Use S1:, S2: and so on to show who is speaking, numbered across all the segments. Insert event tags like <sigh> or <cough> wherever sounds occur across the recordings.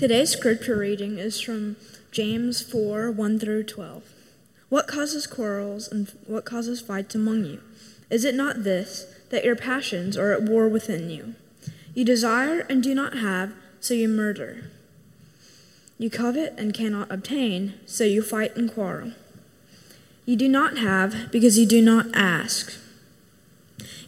S1: Today's scripture reading is from James 4 1 through 12. What causes quarrels and what causes fights among you? Is it not this, that your passions are at war within you? You desire and do not have, so you murder. You covet and cannot obtain, so you fight and quarrel. You do not have because you do not ask.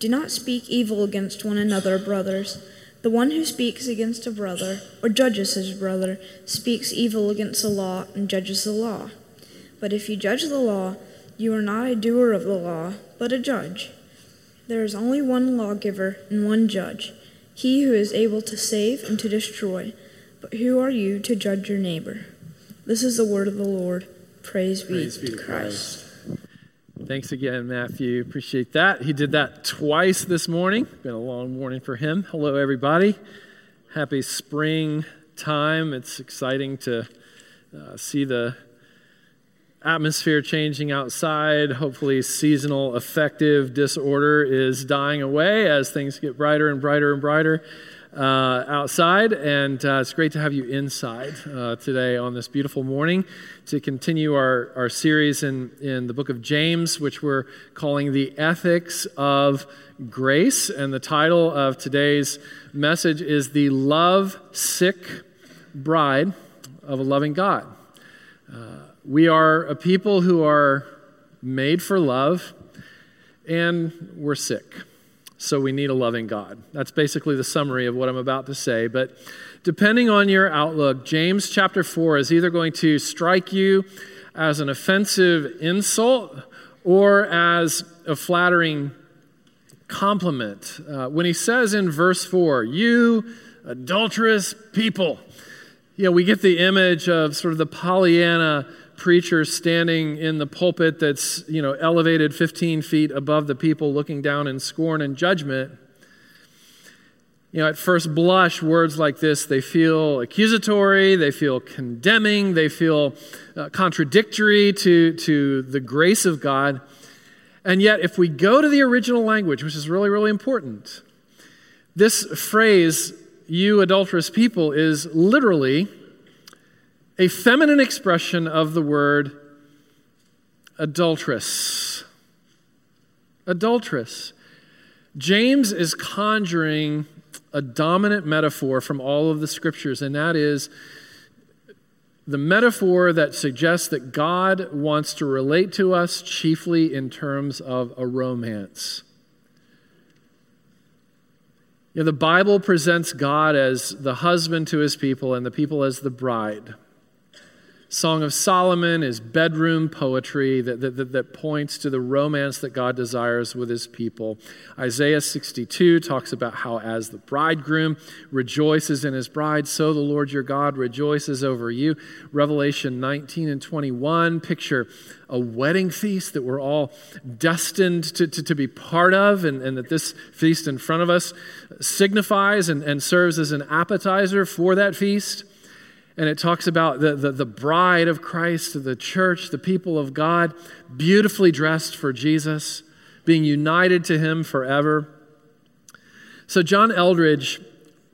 S1: Do not speak evil against one another, brothers. The one who speaks against a brother or judges his brother speaks evil against the law and judges the law. But if you judge the law, you are not a doer of the law, but a judge. There is only one lawgiver and one judge, he who is able to save and to destroy. But who are you to judge your neighbor? This is the word of the Lord. Praise,
S2: Praise
S1: be, to Christ.
S2: Christ. Thanks again, Matthew. Appreciate that. He did that twice this morning. Been a long morning for him. Hello, everybody. Happy spring time. It's exciting to uh, see the atmosphere changing outside. Hopefully, seasonal affective disorder is dying away as things get brighter and brighter and brighter uh, outside. And uh, it's great to have you inside uh, today on this beautiful morning to continue our, our series in, in the book of James, which we're calling The Ethics of Grace. And the title of today's message is The Love Sick Bride of a Loving God. Uh, we are a people who are made for love, and we're sick. So we need a loving God. That's basically the summary of what I'm about to say. But depending on your outlook, James chapter 4 is either going to strike you as an offensive insult or as a flattering compliment. Uh, when he says in verse 4, You adulterous people, yeah, we get the image of sort of the Pollyanna preacher standing in the pulpit that's, you know, elevated 15 feet above the people looking down in scorn and judgment. You know, at first blush, words like this, they feel accusatory, they feel condemning, they feel uh, contradictory to, to the grace of God. And yet, if we go to the original language, which is really, really important, this phrase, you adulterous people, is literally a feminine expression of the word adulteress. Adulteress. James is conjuring a dominant metaphor from all of the scriptures, and that is the metaphor that suggests that God wants to relate to us chiefly in terms of a romance. You know, the Bible presents God as the husband to his people and the people as the bride. Song of Solomon is bedroom poetry that, that, that, points to the romance that God desires with his people. Isaiah 62 talks about how, as the bridegroom rejoices in his bride, so the Lord your God rejoices over you. Revelation 19 and 21 picture a wedding feast that we're all destined to, to, to be part of, and, and that this feast in front of us signifies and, and serves as an appetizer for that feast and it talks about the, the, the, bride of Christ, the church, the people of God, beautifully dressed for Jesus, being united to him forever. So, John Eldredge,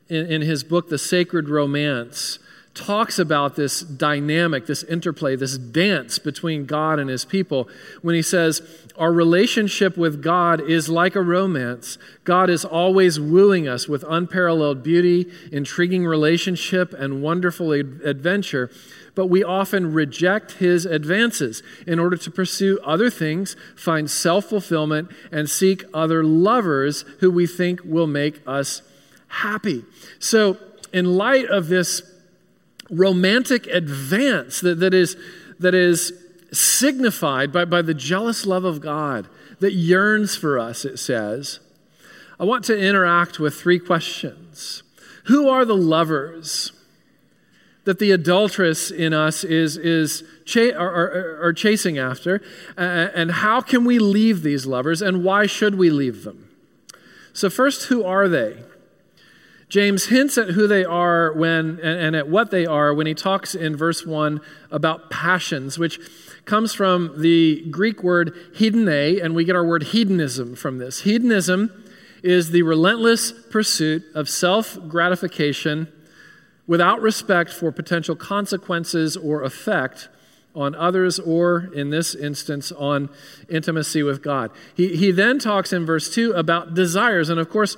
S2: in, in his book, The Sacred Romance, talks about this dynamic, this interplay, this dance between God and his people when he says, Our relationship with God is like a romance. God is always wooing us with unparalleled beauty, intriguing relationship, and wonderful adventure. But we often reject his advances in order to pursue other things, find self fulfillment, and seek other lovers who we think will make us happy. So, in light of this romantic advance that, that, is, that is signified by, by the jealous love of God that yearns for us, it says, I want to interact with three questions. Who are the lovers that the adulteress in us is, is cha- are, are, are chasing after? And how can we leave these lovers, and why should we leave them? So, first, who are they? James hints at who they are when and, at what they are when he talks in verse 1 about passions, which comes from the Greek word hedone, and we get our word hedonism from this. Hedonism is the relentless pursuit of self gratification without respect for potential consequences or effect on others, or in this instance, on intimacy with God. He, he then talks in verse 2 about desires, and of course,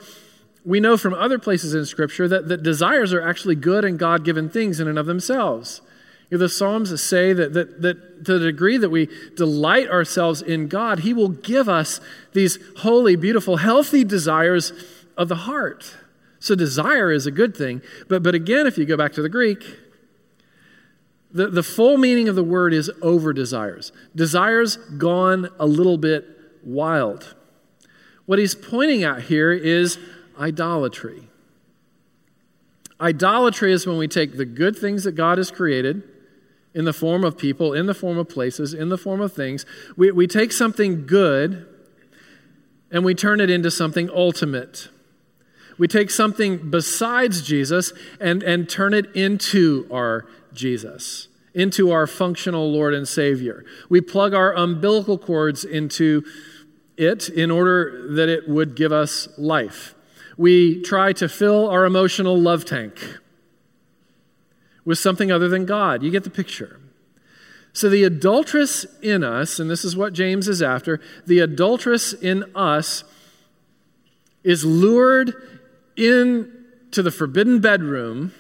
S2: we know from other places in Scripture that, that desires are actually good and God given things in and of themselves. You know, the Psalms say that, that, that to the degree that we delight ourselves in God, He will give us these holy, beautiful, healthy desires of the heart. So, desire is a good thing. But, but again, if you go back to the Greek, the, the full meaning of the word is over desires. Desires gone a little bit wild. What he's pointing at here is idolatry. Idolatry is when we take the good things that God has created in the form of people, in the form of places, in the form of things. We, we take something good and we turn it into something ultimate. We take something besides Jesus and, and turn it into our Jesus, into our functional Lord and Savior. We plug our umbilical cords into it in order that it would give us life we try to fill our emotional love tank with something other than God. You get the picture. So, the adulteress in us, and this is what James is after, the adulteress in us is lured into the forbidden bedroom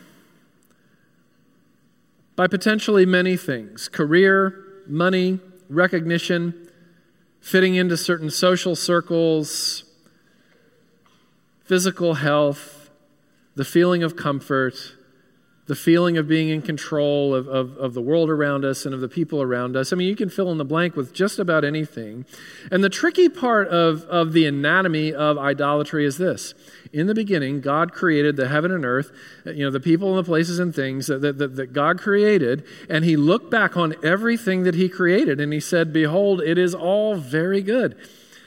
S2: by potentially many things career, money, recognition, fitting into certain social circles, physical health, the feeling of comfort, the feeling of being in control of, of, of, the world around us and of the people around us. I mean, you can fill in the blank with just about anything. And the tricky part of, of the anatomy of idolatry is this. In the beginning, God created the heaven and earth, you know, the people and the places and things that, that, that God created, and He looked back on everything that He created and He said, Behold, it is all very good.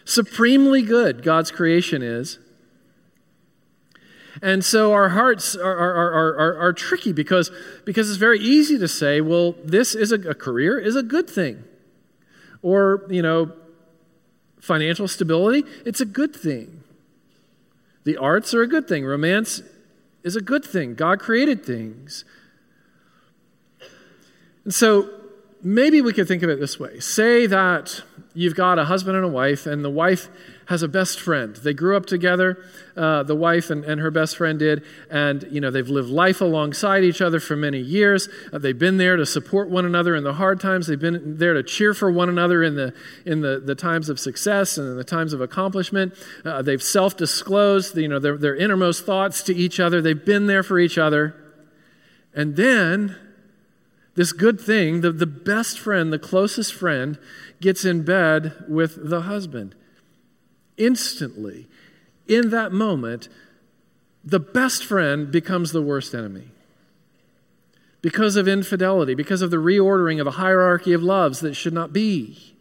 S2: Supremely good, God's creation is. And so our hearts are, are, are, are, are tricky because, because it's very easy to say, well, this is a, a career is a good thing. Or, you know, financial stability, it's a good thing. The arts are a good thing. Romance is a good thing. God created things. And so maybe we could think of it this way say that you've got a husband and a wife, and the wife has a best friend. They grew up together, uh, the wife and, and her best friend did, and you know they've lived life alongside each other for many years. Uh, they've been there to support one another in the hard times. They've been there to cheer for one another in the in the, the times of success and in the times of accomplishment. Uh, they've self-disclosed, you know, their, their innermost thoughts to each other. They've been there for each other, and then this good thing, the, the best friend, the closest friend, gets in bed with the husband instantly, in that moment, the best friend becomes the worst enemy. Because of infidelity, because of the reordering of a hierarchy of loves that should not be.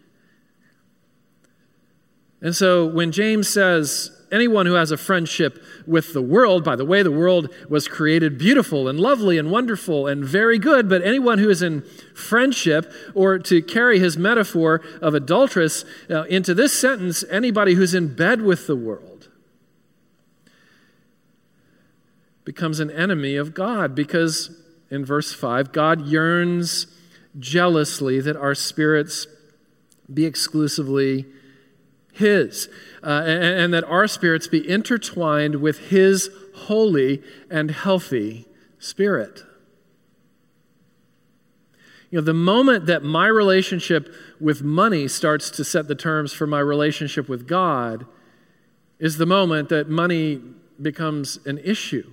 S2: And so when James says, anyone who has a friendship with the world, by the way, the world was created beautiful and lovely and wonderful and very good, but anyone who is in friendship, or to carry his metaphor of adulteress uh, into this sentence, anybody who's in bed with the world becomes an enemy of God because in verse 5 God yearns jealously that our spirits be exclusively His, uh, and, and that our spirits be intertwined with His holy and healthy Spirit. You know, the moment that my relationship with money starts to set the terms for my relationship with God is the moment that money becomes an issue.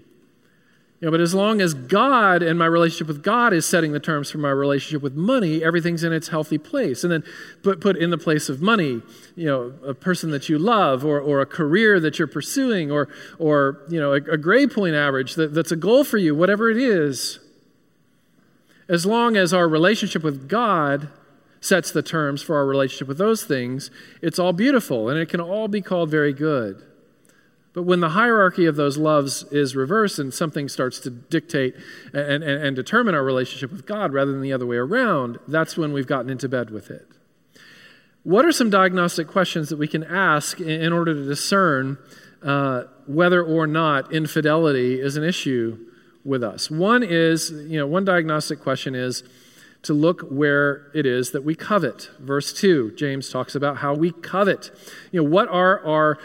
S2: You know, but as long as God and my relationship with God is setting the terms for my relationship with money, everything's in its healthy place. And then put, put in the place of money, you know, a person that you love or, or a career that you're pursuing or, or you know, a, a grade point average that, that's a goal for you, whatever it is. As long as our relationship with God sets the terms for our relationship with those things, it's all beautiful and it can all be called very good. But when the hierarchy of those loves is reversed and something starts to dictate and, and, and, determine our relationship with God rather than the other way around, that's when we've gotten into bed with it. What are some diagnostic questions that we can ask in, in order to discern uh, whether or not infidelity is an issue with us? One is, you know, one diagnostic question is to look where it is that we covet. Verse 2, James talks about how we covet. You know, what are our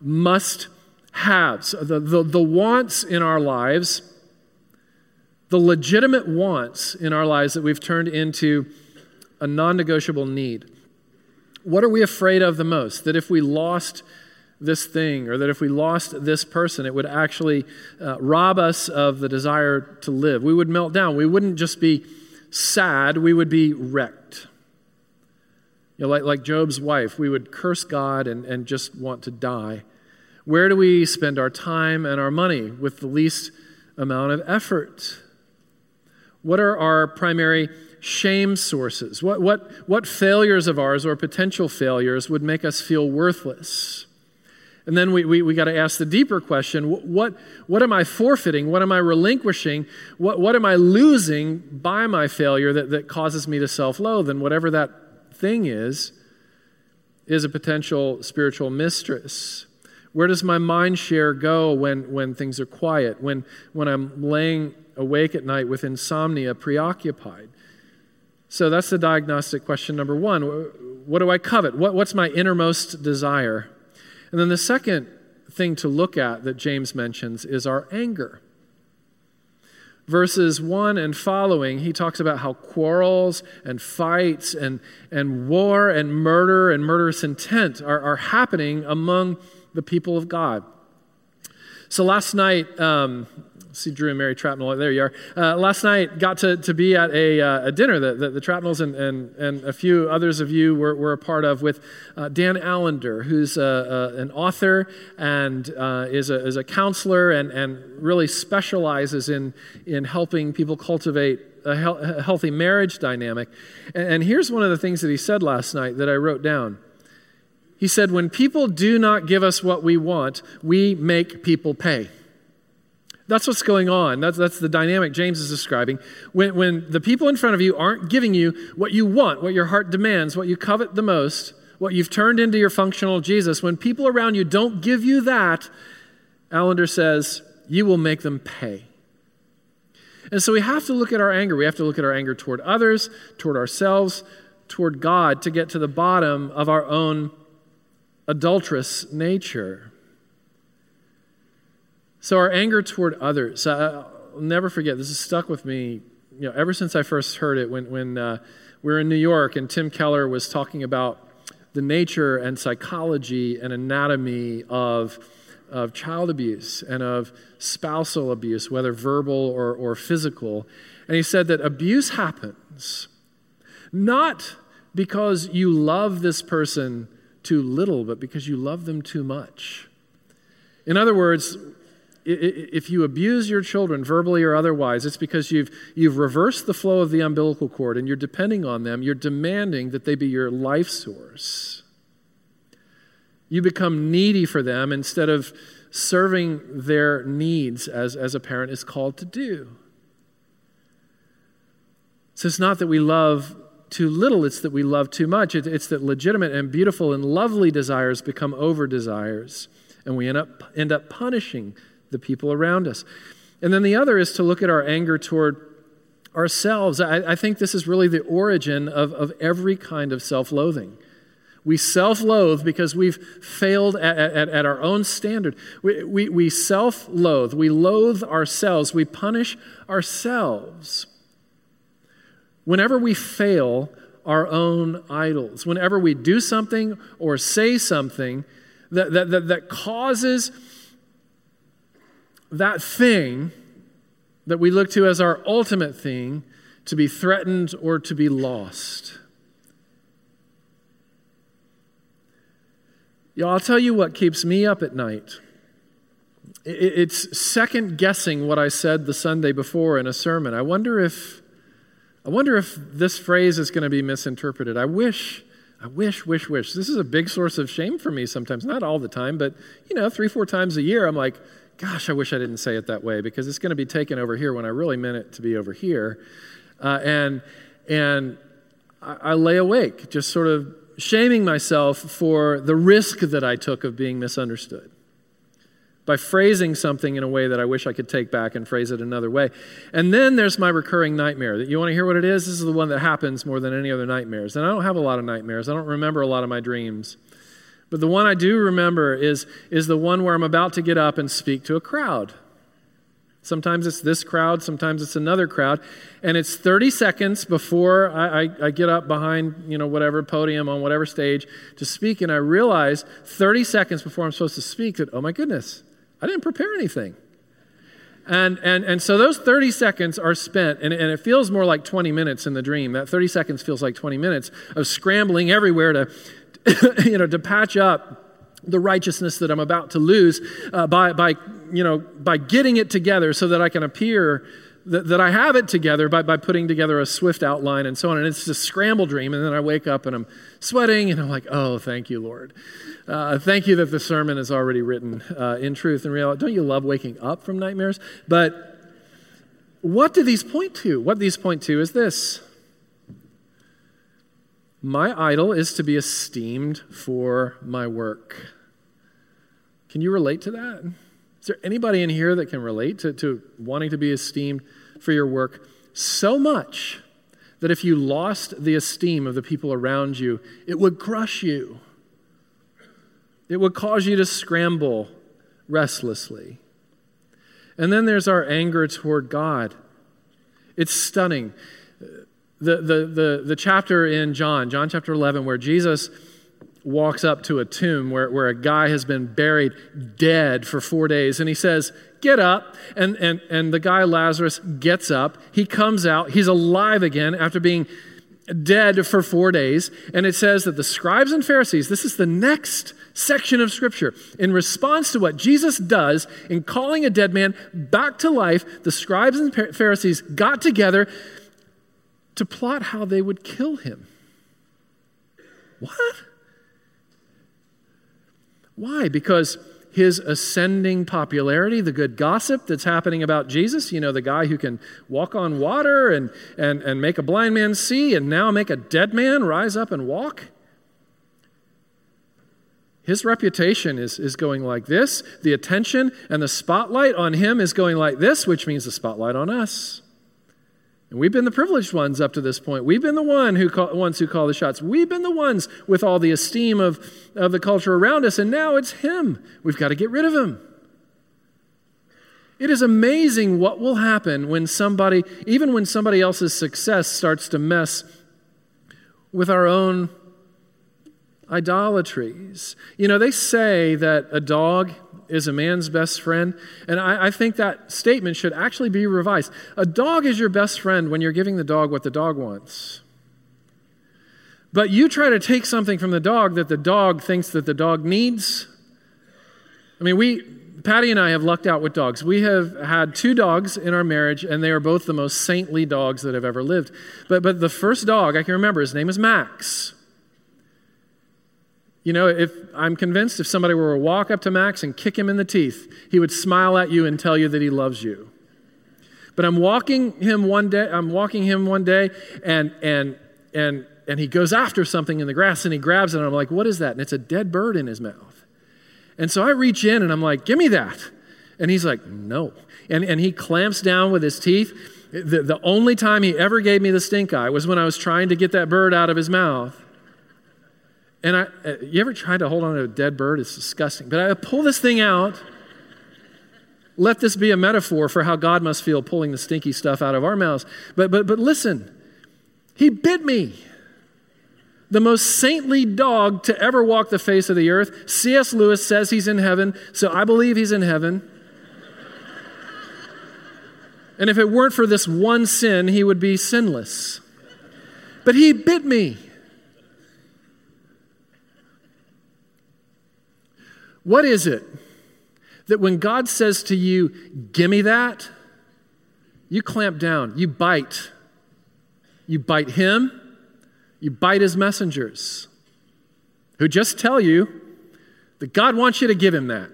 S2: must haves, the, the, the wants in our lives, the legitimate wants in our lives that we've turned into a non negotiable need. What are we afraid of the most? That if we lost this thing or that if we lost this person, it would actually uh, rob us of the desire to live. We would melt down. We wouldn't just be sad, we would be wrecked. You know, like, like Job's wife, we would curse God and, and just want to die. Where do we spend our time and our money with the least amount of effort? What are our primary shame sources? What, what, what failures of ours or potential failures would make us feel worthless? And then we, we, we got to ask the deeper question what, what am I forfeiting? What am I relinquishing? What, what am I losing by my failure that, that causes me to self loathe? And whatever that thing is, is a potential spiritual mistress. Where does my mind share go when, when things are quiet, when, when I'm laying awake at night with insomnia, preoccupied? So that's the diagnostic question number one. What do I covet? What, what's my innermost desire? And then the second thing to look at that James mentions is our anger. Verses 1 and following, he talks about how quarrels and fights and, and war and murder and murderous intent are, are happening among the people of God. So last night, um, see Drew and Mary Trapnell, there you are. Uh, last night, got to, to be at a, uh, a dinner that, that the Trapnells and, and, and a few others of you were, were a part of with uh, Dan Allender, who's a, a, an author and uh, is, a, is a counselor and, and really specializes in, in helping people cultivate a, he- a healthy marriage dynamic. And, and here's one of the things that he said last night that I wrote down. He said, When people do not give us what we want, we make people pay. That's what's going on. That's, that's the dynamic James is describing. When, when the people in front of you aren't giving you what you want, what your heart demands, what you covet the most, what you've turned into your functional Jesus, when people around you don't give you that, Allender says, you will make them pay. And so we have to look at our anger. We have to look at our anger toward others, toward ourselves, toward God to get to the bottom of our own adulterous nature. So, our anger toward others, I'll never forget, this has stuck with me you know, ever since I first heard it when, when uh, we were in New York and Tim Keller was talking about the nature and psychology and anatomy of, of child abuse and of spousal abuse, whether verbal or, or physical. And he said that abuse happens not because you love this person too little, but because you love them too much. In other words, if you abuse your children verbally or otherwise, it's because you've, you've reversed the flow of the umbilical cord and you're depending on them. You're demanding that they be your life source. You become needy for them instead of serving their needs as, as a parent is called to do. So it's not that we love too little, it's that we love too much. It's that legitimate and beautiful and lovely desires become over desires, and we end up, end up punishing the people around us. And then the other is to look at our anger toward ourselves. I, I think this is really the origin of, of every kind of self loathing. We self loathe because we've failed at, at, at, our own standard. We, we, we self loathe. We loathe ourselves. We punish ourselves. Whenever we fail our own idols, whenever we do something or say something that, that, that, that causes that thing that we look to as our ultimate thing to be threatened or to be lost. Y'all, I'll tell you what keeps me up at night. It's second guessing what I said the Sunday before in a sermon. I wonder if, I wonder if this phrase is going to be misinterpreted. I wish, I wish, wish, wish. This is a big source of shame for me sometimes. Not all the time, but you know, three, four times a year, I'm like, gosh, I wish I didn't say it that way because it's going to be taken over here when I really meant it to be over here. Uh, and and I, I lay awake, just sort of shaming myself for the risk that I took of being misunderstood by phrasing something in a way that I wish I could take back and phrase it another way. And then there's my recurring nightmare. That you want to hear what it is? This is the one that happens more than any other nightmares. And I don't have a lot of nightmares. I don't remember a lot of my dreams. But the one I do remember is, is the one where I'm about to get up and speak to a crowd. Sometimes it's this crowd, sometimes it's another crowd. And it's 30 seconds before I, I, I, get up behind, you know, whatever podium on whatever stage to speak. And I realize 30 seconds before I'm supposed to speak that, oh my goodness, I didn't prepare anything. And, and, and so those 30 seconds are spent, and, and it feels more like 20 minutes in the dream. That 30 seconds feels like 20 minutes of scrambling everywhere to, <laughs> you know, to patch up the righteousness that I'm about to lose uh, by, by, you know, by getting it together so that I can appear that, that I have it together by, by putting together a swift outline and so on. And it's a scramble dream. And then I wake up and I'm sweating and I'm like, oh, thank you, Lord. Uh, thank you that the sermon is already written uh, in truth and reality. Don't you love waking up from nightmares? But what do these point to? What these point to is this my idol is to be esteemed for my work. Can you relate to that? Is there anybody in here that can relate to, to wanting to be esteemed for your work so much that if you lost the esteem of the people around you, it would crush you? It would cause you to scramble restlessly. And then there's our anger toward God. It's stunning the, the, the, the chapter in John, John chapter 11, where Jesus walks up to a tomb where, where a guy has been buried dead for four days, and he says, Get up. And, and, and the guy, Lazarus, gets up. He comes out. He's alive again after being dead for four days. And it says that the scribes and Pharisees, this is the next section of Scripture, in response to what Jesus does in calling a dead man back to life, the scribes and Pharisees got together to plot how they would kill him. What? Why? Because his ascending popularity, the good gossip that's happening about Jesus, you know, the guy who can walk on water and, and, and make a blind man see and now make a dead man rise up and walk. His reputation is, is going like this. The attention and the spotlight on him is going like this, which means the spotlight on us. And we've been the privileged ones up to this point. We've been the one who call, ones who call the shots. We've been the ones with all the esteem of, of the culture around us, and now it's him. We've got to get rid of him. It is amazing what will happen when somebody, even when somebody else's success starts to mess with our own idolatries. You know, they say that a dog is a man's best friend. And I, I, think that statement should actually be revised. A dog is your best friend when you're giving the dog what the dog wants. But you try to take something from the dog that the dog thinks that the dog needs. I mean, we, Patty and I have lucked out with dogs. We have had two dogs in our marriage, and they are both the most saintly dogs that have ever lived. But, but the first dog, I can remember, his name is Max. You know, if I'm convinced if somebody were to walk up to Max and kick him in the teeth, he would smile at you and tell you that he loves you. But I'm walking him one day, I'm walking him one day and and and and he goes after something in the grass and he grabs it and I'm like, "What is that?" And it's a dead bird in his mouth. And so I reach in and I'm like, "Give me that." And he's like, "No." And and he clamps down with his teeth The, the only time he ever gave me the stink eye was when I was trying to get that bird out of his mouth. And I, uh, you ever tried to hold on to a dead bird? It's disgusting. But I pull this thing out. Let this be a metaphor for how God must feel pulling the stinky stuff out of our mouths. But, but, but listen, he bit me. The most saintly dog to ever walk the face of the earth. C.S. Lewis says he's in heaven, so I believe he's in heaven. And if it weren't for this one sin, he would be sinless. But he bit me. What is it that when God says to you, Give me that, you clamp down, you bite. You bite him, you bite his messengers, who just tell you that God wants you to give him that.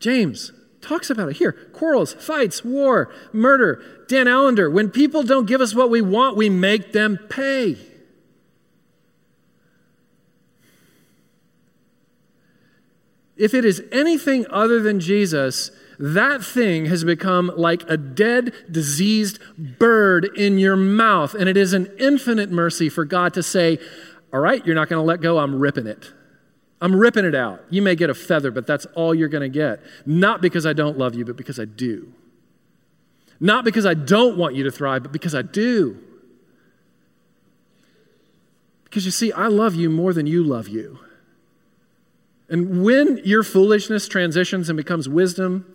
S2: James talks about it here quarrels, fights, war, murder. Dan Allender, when people don't give us what we want, we make them pay. If it is anything other than Jesus, that thing has become like a dead, diseased bird in your mouth. And it is an infinite mercy for God to say, All right, you're not going to let go, I'm ripping it. I'm ripping it out. You may get a feather, but that's all you're going to get. Not because I don't love you, but because I do. Not because I don't want you to thrive, but because I do. Because you see, I love you more than you love you. And when your foolishness transitions and becomes wisdom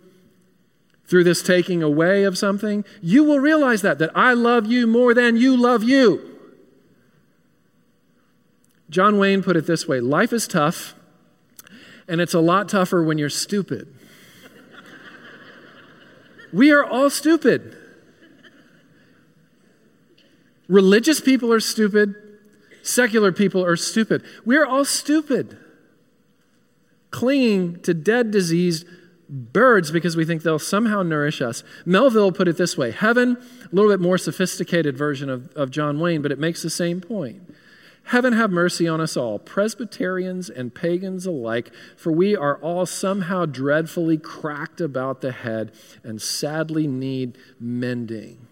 S2: through this taking away of something, you will realize that, that I love you more than you love you. John Wayne put it this way life is tough, and it's a lot tougher when you're stupid. we are all stupid. Religious people are stupid, secular people are stupid. We are all stupid. Clinging to dead, diseased birds because we think they'll somehow nourish us. Melville put it this way Heaven, a little bit more sophisticated version of, of John Wayne, but it makes the same point. Heaven have mercy on us all, Presbyterians and pagans alike, for we are all somehow dreadfully cracked about the head and sadly need mending.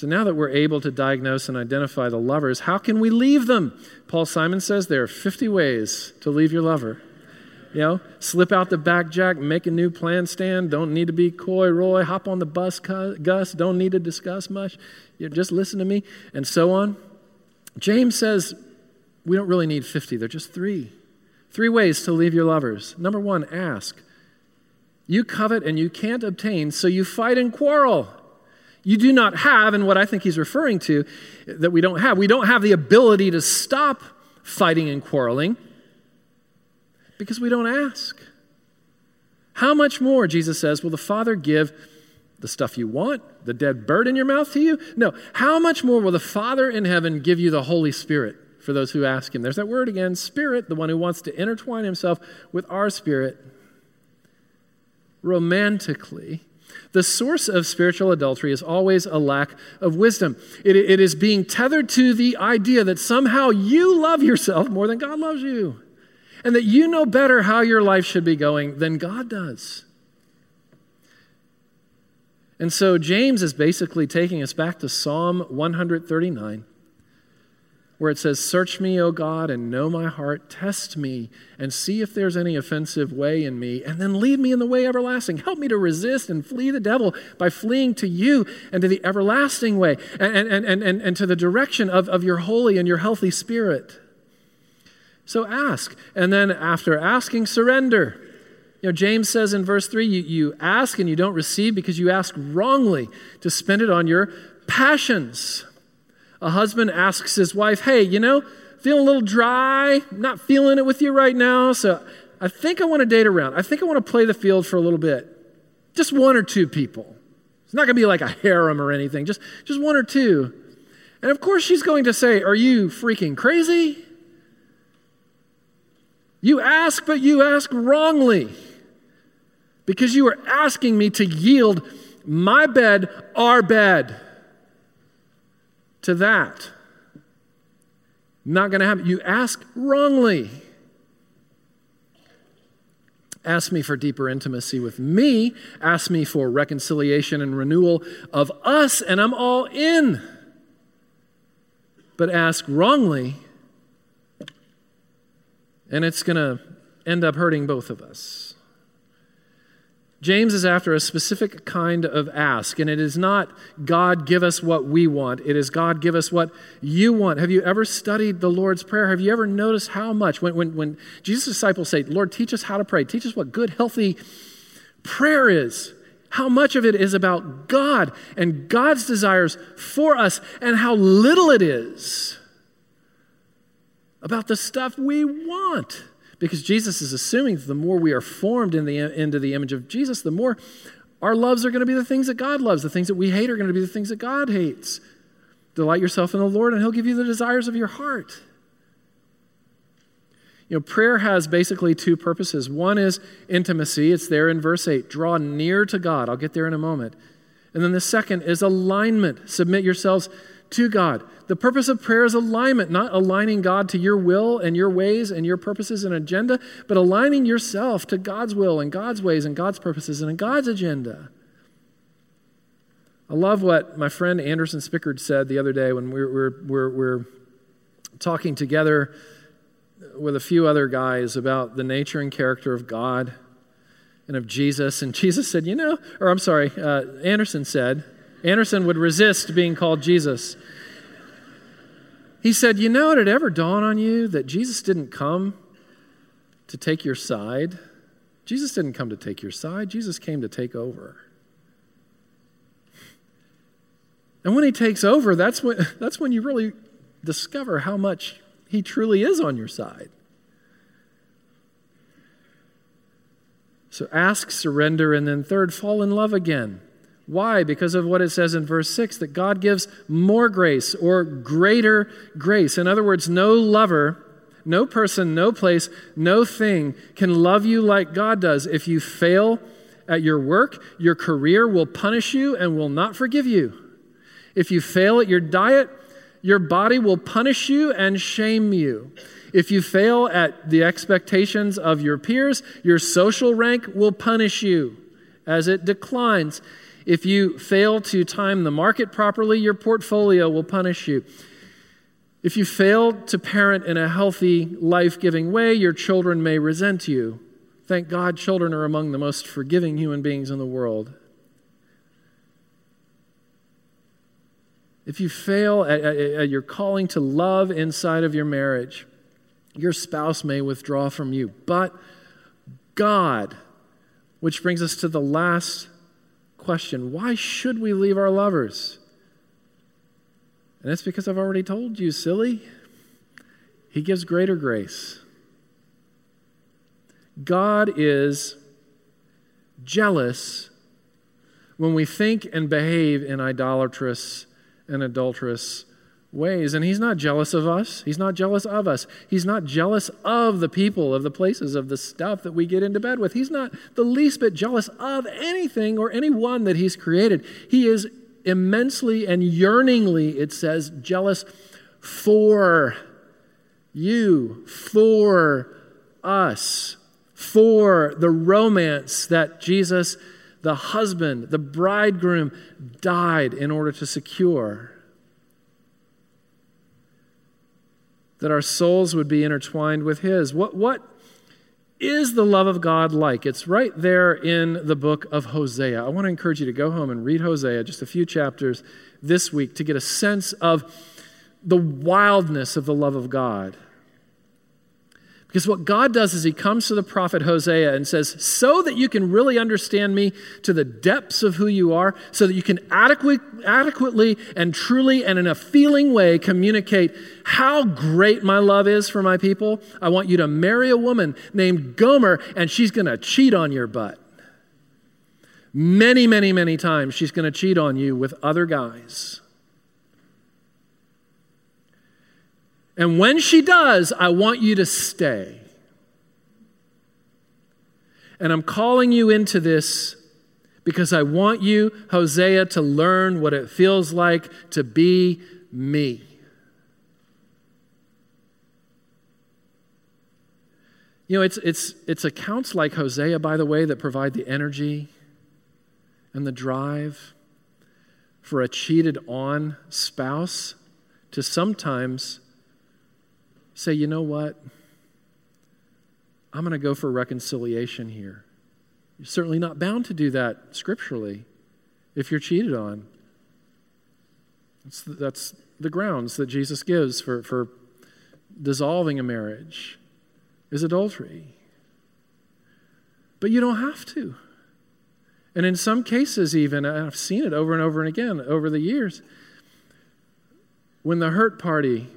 S2: So now that we're able to diagnose and identify the lovers, how can we leave them? Paul Simon says there are 50 ways to leave your lover. You know, slip out the back jack, make a new plan stand, don't need to be coy Roy, hop on the bus, Gus, don't need to discuss much. You know, just listen to me, and so on. James says we don't really need 50, they're just three. Three ways to leave your lovers. Number one, ask. You covet and you can't obtain, so you fight and quarrel. You do not have, and what I think he's referring to, that we don't have, we don't have the ability to stop fighting and quarreling because we don't ask. How much more, Jesus says, will the Father give the stuff you want, the dead bird in your mouth to you? No. How much more will the Father in heaven give you the Holy Spirit for those who ask Him? There's that word again Spirit, the one who wants to intertwine Himself with our spirit romantically. The source of spiritual adultery is always a lack of wisdom. It, it is being tethered to the idea that somehow you love yourself more than God loves you, and that you know better how your life should be going than God does. And so James is basically taking us back to Psalm 139, where it says, Search me, O God, and know my heart. Test me and see if there's any offensive way in me, and then lead me in the way everlasting. Help me to resist and flee the devil by fleeing to you and to the everlasting way and, and, and, and, and to the direction of, of your holy and your healthy spirit. So ask. And then after asking, surrender. You know, James says in verse 3 you, you ask and you don't receive because you ask wrongly to spend it on your passions. A husband asks his wife, Hey, you know, feeling a little dry, not feeling it with you right now, so I think I want to date around. I think I want to play the field for a little bit. Just one or two people. It's not going to be like a harem or anything, just, just one or two. And of course, she's going to say, Are you freaking crazy? You ask, but you ask wrongly because you are asking me to yield my bed, our bed, to that. Not going to happen. You ask wrongly. Ask me for deeper intimacy with me. Ask me for reconciliation and renewal of us, and I'm all in. But ask wrongly, and it's going to end up hurting both of us. James is after a specific kind of ask, and it is not God give us what we want. It is God give us what you want. Have you ever studied the Lord's Prayer? Have you ever noticed how much, when, when, when Jesus' disciples say, Lord, teach us how to pray, teach us what good, healthy prayer is, how much of it is about God and God's desires for us, and how little it is about the stuff we want. Because Jesus is assuming that the more we are formed in the, into the image of Jesus, the more our loves are going to be the things that God loves. The things that we hate are going to be the things that God hates. Delight yourself in the Lord, and He'll give you the desires of your heart. You know, prayer has basically two purposes. One is intimacy, it's there in verse 8. Draw near to God. I'll get there in a moment. And then the second is alignment. Submit yourselves to God. The purpose of prayer is alignment, not aligning God to your will and your ways and your purposes and agenda, but aligning yourself to God's will and God's ways and God's purposes and God's agenda. I love what my friend Anderson Spickard said the other day when we were, we were talking together with a few other guys about the nature and character of God and of Jesus. And <laughs> Jesus said, You know, or I'm sorry, uh, Anderson said, Anderson would resist being called Jesus. He said, You know, did it ever dawn on you that Jesus didn't come to take your side? Jesus didn't come to take your side, Jesus came to take over. And when he takes over, that's when, <laughs> that's when you really discover how much he truly is on your side. So ask, surrender, and then third, fall in love again. Why? Because of what it says in verse 6 that God gives more grace or greater grace. In other words, no lover, no person, no place, no thing can love you like God does. If you fail at your work, your career will punish you and will not forgive you. If you fail at your diet, your body will punish you and shame you. If you fail at the expectations of your peers, your social rank will punish you as it declines. If you fail to time the market properly, your portfolio will punish you. If you fail to parent in a healthy, life giving way, your children may resent you. Thank God, children are among the most forgiving human beings in the world. If you fail at, at, at, your calling to love inside of your marriage, your spouse may withdraw from you. But God, which brings us to the last question why should we leave our lovers? And it's because I've already told you, silly. He gives greater grace. God is jealous when we think and behave in idolatrous and adulterous ways. And he's not jealous of us. He's not jealous of us. He's not jealous of the people, of the places, of the stuff that we get into bed with. He's not the least bit jealous of anything or anyone that he's created. He is immensely and yearningly, it says, jealous for you, for us, for the romance that Jesus, the husband, the bridegroom, died in order to secure. That our souls would be intertwined with His. What, what is the love of God like? It's right there in the book of Hosea. I want to encourage you to go home and read Hosea, just a few chapters this week, to get a sense of the wildness of the love of God. Because what God does is He comes to the prophet Hosea and says, So that you can really understand me to the depths of who you are, so that you can adequate, adequately and truly and in a feeling way communicate how great my love is for my people, I want you to marry a woman named Gomer, and she's going to cheat on your butt. Many, many, many times she's going to cheat on you with other guys. And when she does, I want you to stay. And I'm calling you into this because I want you, Hosea, to learn what it feels like to be me. You know, it's, it's, it's accounts like Hosea, by the way, that provide the energy and the drive for a cheated on spouse to sometimes say, you know what? I'm going to go for reconciliation here. You're certainly not bound to do that scripturally if you're cheated on. That's the, that's the grounds that Jesus gives for, for dissolving a marriage is adultery. But you don't have to. And in some cases, even, I've seen it over and over and again over the years, when the hurt party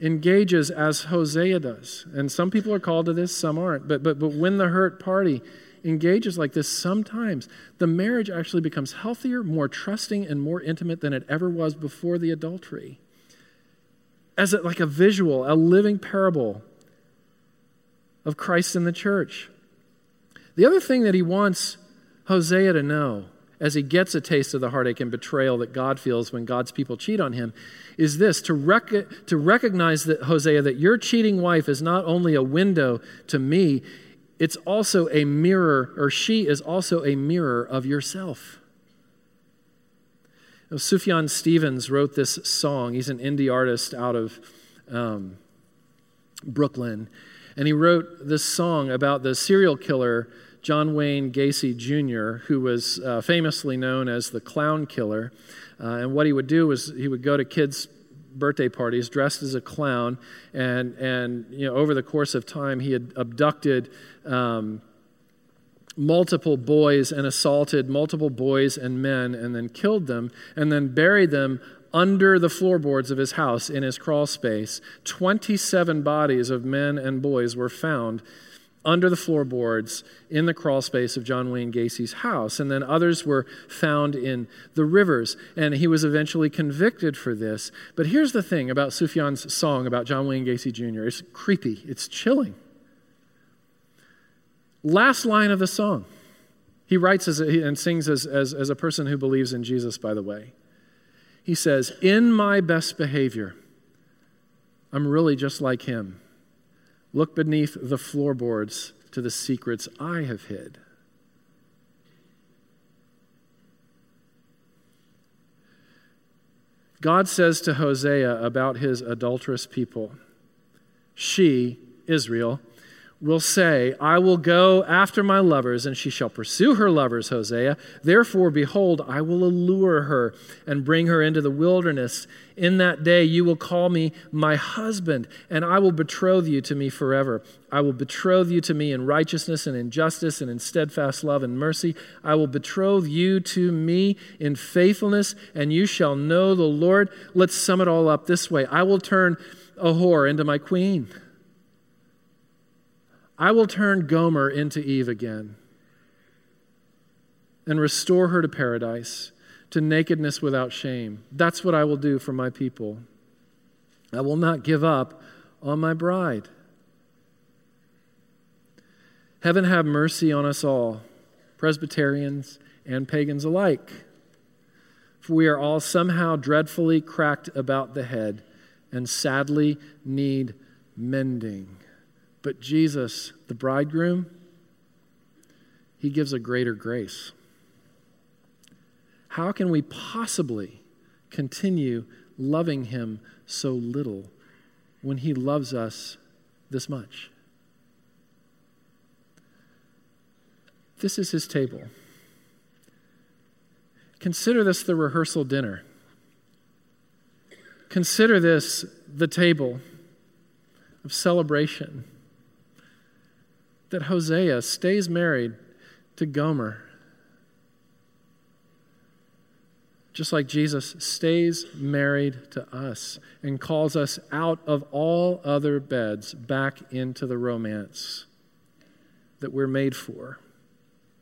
S2: engages as Hosea does, and some people are called to this, some aren't, but, but, but when the hurt party engages like this, sometimes the marriage actually becomes healthier, more trusting, and more intimate than it ever was before the adultery. As a, like a visual, a living parable of Christ in the church. The other thing that he wants Hosea to know as he gets a taste of the heartache and betrayal that God feels when God's people cheat on him is this to, rec- to recognize that, Hosea, that your cheating wife is not only a window to me, it's also a mirror, or she is also a mirror of yourself. Now, Sufjan Stevens wrote this song. He's an indie artist out of um, Brooklyn. And he wrote this song about the serial killer John Wayne Gacy Jr., who was uh, famously known as the clown killer. Uh, and what he would do was he would go to kids' birthday parties dressed as a clown, and, and you know, over the course of time, he had abducted um, multiple boys and assaulted multiple boys and men, and then killed them, and then buried them under the floorboards of his house in his crawl space. 27 bodies of men and boys were found under the floorboards in the crawl space of John Wayne Gacy's house. And then others were found in the rivers. And he was eventually convicted for this. But here's the thing about Sufjan's song about John Wayne Gacy Jr. it's creepy, it's chilling. Last line of the song. He writes as a, and sings as, as, as a person who believes in Jesus, by the way. He says, In my best behavior, I'm really just like him. Look beneath the floorboards to the secrets I have hid. God says to Hosea about his adulterous people, She, Israel, will say, I will go after my lovers, and she shall pursue her lovers, Hosea. Therefore, behold, I will allure her and bring her into the wilderness. In that day you will call me my husband, and I will betroth you to me forever. I will betroth you to me in righteousness and in justice and in steadfast love and mercy. I will betroth you to me in faithfulness, and you shall know the Lord. Let's sum it all up this way I will turn a whore into my queen. I will turn Gomer into Eve again and restore her to paradise, to nakedness without shame. That's what I will do for my people. I will not give up on my bride. Heaven have mercy on us all, Presbyterians and pagans alike. For we are all somehow dreadfully cracked about the head and sadly need mending. But Jesus, the bridegroom, he gives a greater grace. How can we possibly continue loving him so little when he loves us this much? This is his table. Consider this the rehearsal dinner. Consider this the table of celebration that Hosea stays married to Gomer. Just like Jesus stays married to us and calls us out of all other beds back into the romance that we're made for.